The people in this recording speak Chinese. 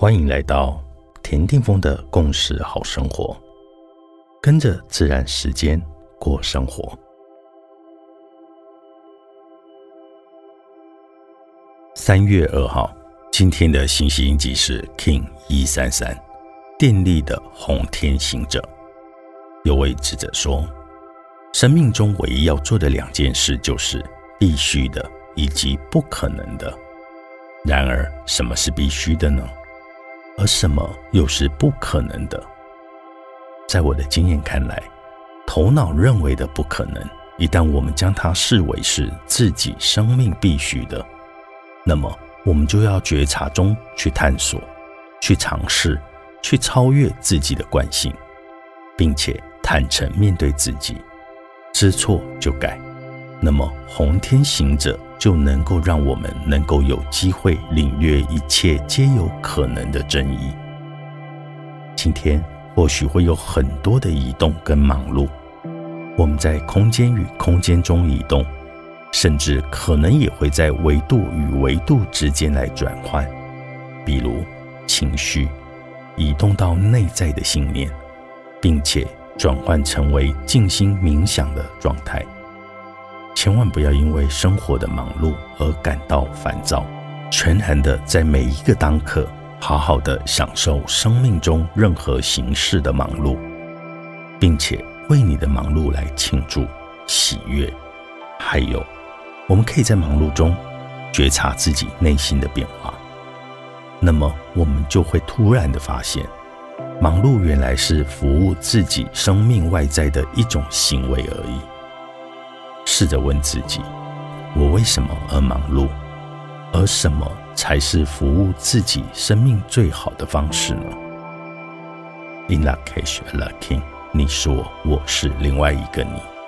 欢迎来到田定峰的共识好生活，跟着自然时间过生活。三月二号，今天的信息印记是 King 一三三，电力的红天行者。有位智者说，生命中唯一要做的两件事就是必须的以及不可能的。然而，什么是必须的呢？而什么又是不可能的？在我的经验看来，头脑认为的不可能，一旦我们将它视为是自己生命必须的，那么我们就要觉察中去探索、去尝试、去超越自己的惯性，并且坦诚面对自己，知错就改。那么红天行者。就能够让我们能够有机会领略一切皆有可能的真意。今天或许会有很多的移动跟忙碌，我们在空间与空间中移动，甚至可能也会在维度与维度之间来转换，比如情绪移动到内在的信念，并且转换成为静心冥想的状态。千万不要因为生活的忙碌而感到烦躁，全然的在每一个当刻，好好的享受生命中任何形式的忙碌，并且为你的忙碌来庆祝、喜悦。还有，我们可以在忙碌中觉察自己内心的变化，那么我们就会突然的发现，忙碌原来是服务自己生命外在的一种行为而已。试着问自己：我为什么而忙碌？而什么才是服务自己生命最好的方式呢？In l a c a s h l a King，你说，我是另外一个你。